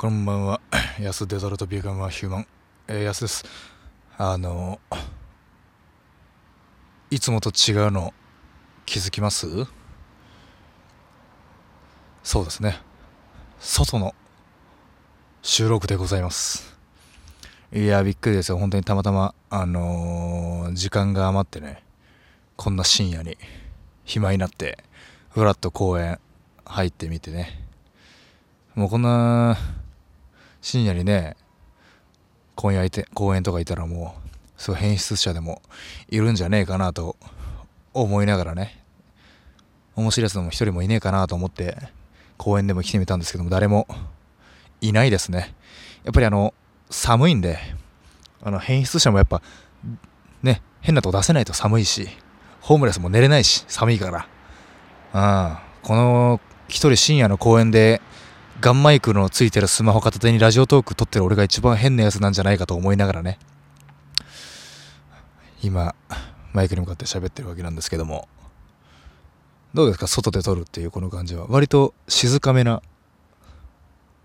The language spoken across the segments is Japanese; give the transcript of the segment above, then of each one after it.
こんばんは。安デザルトビーガンはヒューマン。えー、安です。あの、いつもと違うの気づきます？そうですね。外の収録でございます。いや、びっくりですよ。本当にたまたま、あのー、時間が余ってね、こんな深夜に暇になって、ふらっと公園入ってみてね。もうこんな深夜にね公園いて公園とかいたらもうそう変質者でもいるんじゃねえかなと思いながらね面白いやつも一人もいねえかなと思って公園でも来てみたんですけども誰もいないですね。やっぱりあの寒いんであの変質者もやっぱね変なとこ出せないと寒いしホームレスも寝れないし寒いから。うんこの一人深夜の公園でガンマイクのついてるスマホ片手にラジオトーク撮ってる俺が一番変なやつなんじゃないかと思いながらね。今マイクに向かって喋ってるわけなんですけども。どうですか？外で撮るっていうこの感じは。割と静かめな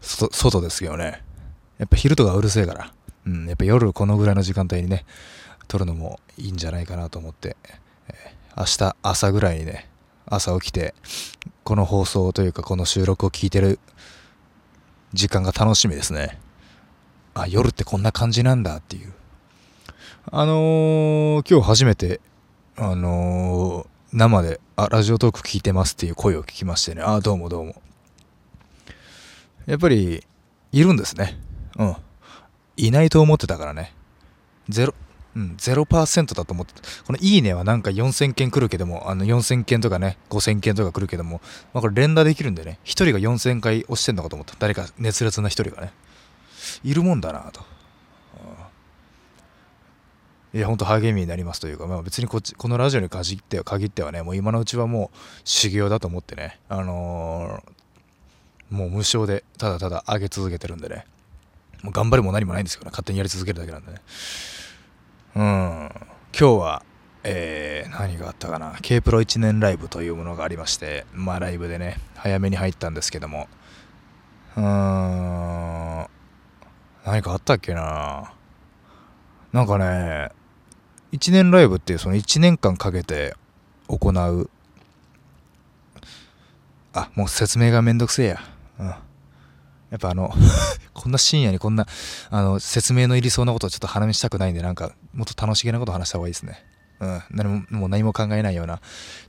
外ですよね。やっぱ昼とかうるせえから。うんやっぱ夜このぐらいの時間帯にね撮るのもいいんじゃないかなと思って、えー、明日朝ぐらいにね朝起きてこの放送というかこの収録を聞いてる時間が楽しみですね。あ、夜ってこんな感じなんだっていう。あのー、今日初めて、あのー、生で、あ、ラジオトーク聞いてますっていう声を聞きましてね、あ、どうもどうも。やっぱり、いるんですね。うん。いないと思ってたからね。ゼロ、うん、0%だと思ってこのいいねはなんか4000件来るけども、あの4000件とかね、5000件とか来るけども、まあ、これ連打できるんでね、1人が4000回押してんのかと思った。誰か熱烈な1人がね。いるもんだなと。いや、ほんと励みになりますというか、まあ、別にこっち、このラジオに限っては、限ってはね、もう今のうちはもう修行だと思ってね、あのー、もう無償でただただ上げ続けてるんでね、もう頑張りも何もないんですけどね、勝手にやり続けるだけなんでね。うん、今日は、えー、何があったかな、K プロ1年ライブというものがありまして、まあライブでね、早めに入ったんですけども、うーん、何かあったっけな。なんかね、1年ライブっていうその1年間かけて行う、あ、もう説明がめんどくせえや。うん。やっぱあの こんな深夜にこんな、あの、説明のいりそうなことをちょっと話したくないんで、なんか、もっと楽しげなことを話した方がいいですね。うん。何も、もう何も考えないような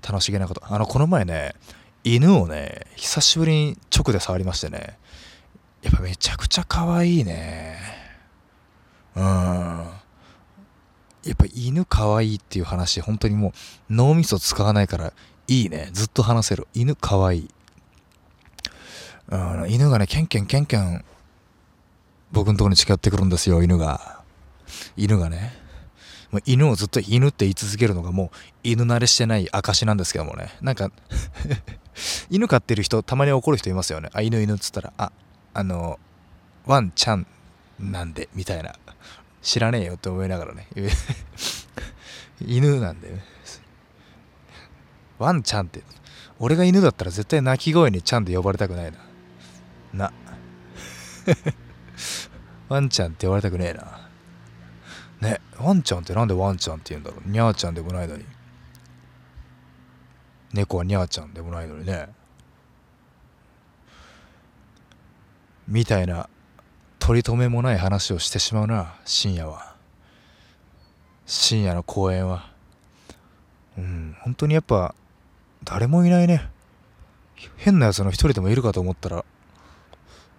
楽しげなこと。あの、この前ね、犬をね、久しぶりに直で触りましてね、やっぱめちゃくちゃ可愛いね。うん。やっぱ犬可愛いっていう話、本当にもう脳みそ使わないからいいね。ずっと話せる。犬可愛い。うん、犬がね、ケンケンケンケン、僕のところに近寄ってくるんですよ、犬が。犬がね。もう犬をずっと犬って言い続けるのがもう犬慣れしてない証なんですけどもね。なんか 犬飼ってる人、たまに怒る人いますよね。あ、犬犬っつったら、あ、あの、ワンちゃんなんで、みたいな。知らねえよって思いながらね。犬なんでね。ワンちゃんって。俺が犬だったら絶対鳴き声にちゃんと呼ばれたくないな。な。ワンちゃんって言われたくねえな。ね、ワンちゃんってなんでワンちゃんって言うんだろう。ニャーちゃんでもないのに。猫はニャーちゃんでもないのにね。みたいな取り留めもない話をしてしまうな、深夜は。深夜の公園は。うん、本当にやっぱ、誰もいないね。変なやつの一人でもいるかと思ったら、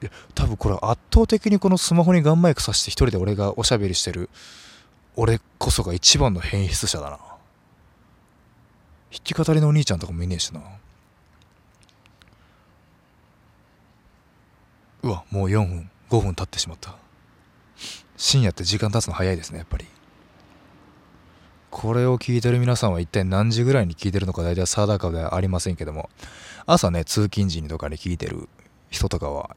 いや多分これ圧倒的にこのスマホにガンマイクさして一人で俺がおしゃべりしてる俺こそが一番の変質者だな。弾き語りのお兄ちゃんとかもいねえしな。うわもう4分5分経ってしまった。深夜って時間経つの早いですねやっぱり。これを聞いてる皆さんは一体何時ぐらいに聞いてるのか大体定かではありませんけども。朝ね通勤時にとかに聞いてる人とかは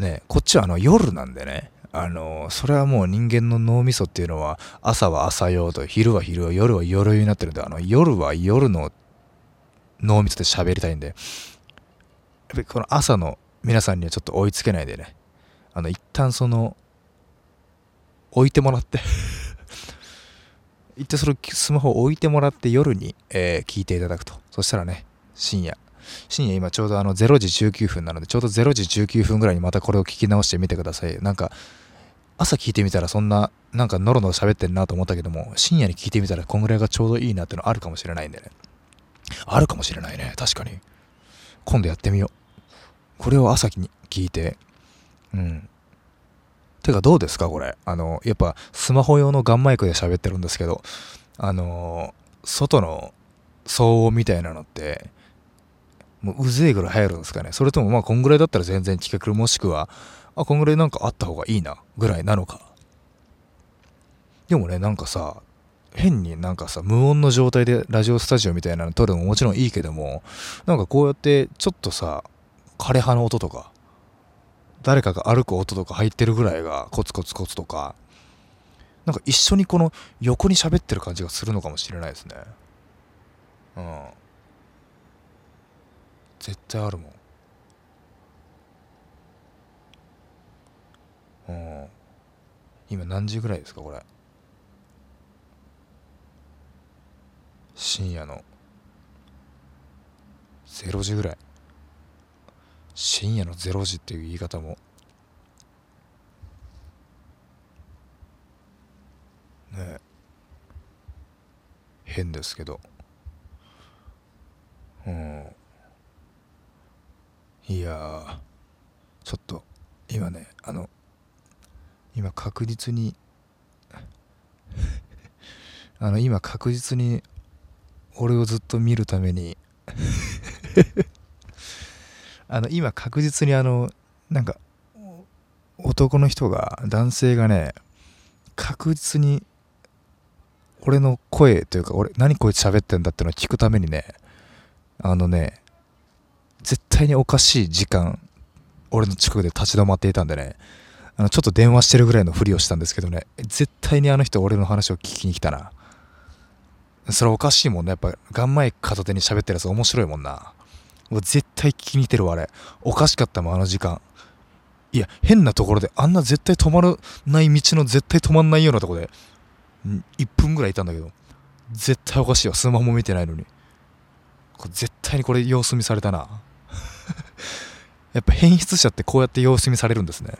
ね、こっちはあの夜なんでね、あの、それはもう人間の脳みそっていうのは、朝は朝用と、昼は昼用、夜は夜になってるんで、あの、夜は夜の脳みそで喋りたいんで、やっぱりこの朝の皆さんにはちょっと追いつけないでね、あの一旦その置いてもらって 一旦そのスマホを置いてもらって夜に、えー、聞いていただくと。そしたらね深夜深夜今ちょうどあの0時19分なのでちょうど0時19分ぐらいにまたこれを聞き直してみてください。なんか朝聞いてみたらそんななんかノロノロ喋ってんなと思ったけども深夜に聞いてみたらこんぐらいがちょうどいいなってのあるかもしれないんでね。あるかもしれないね。確かに。今度やってみよう。これを朝に聞いて。うん。てかどうですかこれ。あのやっぱスマホ用のガンマイクで喋ってるんですけどあの外の騒音みたいなのってもううぜえぐらい入るんですかね。それともまあこんぐらいだったら全然企画もしくはあこんぐらいなんかあった方がいいなぐらいなのか。でもねなんかさ変になんかさ無音の状態でラジオスタジオみたいなの撮るのももちろんいいけどもなんかこうやってちょっとさ枯葉の音とか誰かが歩く音とか入ってるぐらいがコツコツコツとかなんか一緒にこの横に喋ってる感じがするのかもしれないですね。うん。絶対あるもん。うん。今何時ぐらいですかこれ？深夜の。0時ぐらい。深夜の0時っていう言い方も。ねえ。変ですけどうんいやちょっと今ねあの今確実に あの今確実に俺をずっと見るために あの今確実にあのなんか男の人が男性がね確実に俺の声というか俺何こいつ喋ってんだってのを聞くためにねあのね対におかしい時間俺の近くで立ち止まっていたんでねあのちょっと電話してるぐらいのふりをしたんですけどね絶対にあの人俺の話を聞きに来たなそれおかしいもんね。やっぱ、ガンマイク片手に喋ってるやつ面白いもんな。絶対聞きに来てるわ、あれ。おかしかったもん、あの時間。いや、変なところで、あんな絶対止まらない道の絶対止まんないようなとこで、1分ぐらいいたんだけど、絶対おかしいわ。スマホも見てないのに。絶対にこれ様子見されたな。やっぱ変質者ってこうやって様子見されるんですね。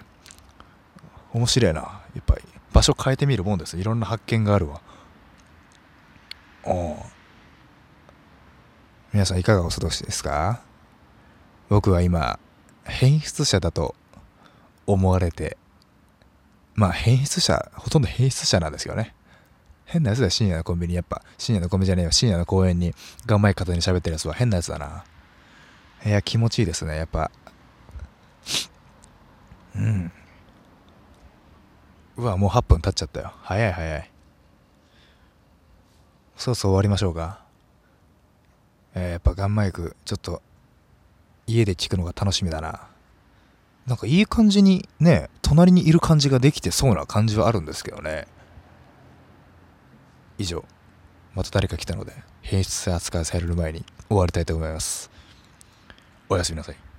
面白いな。やっぱり場所変えてみるもんです。いろんな発見があるわ。皆さんいかがお過ごしですか？僕は今変質者だと思われてまあ変質者ほとんど変質者なんですよね変なやつだよ深夜のコンビニやっぱ深夜のコンビニじゃねえよ深夜の公園にガンマイク片に喋ってるやつは変なやつだないや気持ちいいですねやっぱうんうわもう8分経っちゃったよ早い早いそうそう終わりましょうか。えー、やっぱガンマイク、ちょっと家で聞くのが楽しみだな。なんかいい感じにね、隣にいる感じができてそうな感じはあるんですけどね。以上、また誰か来たので、変質扱いされる前に終わりたいと思います。おやすみなさい。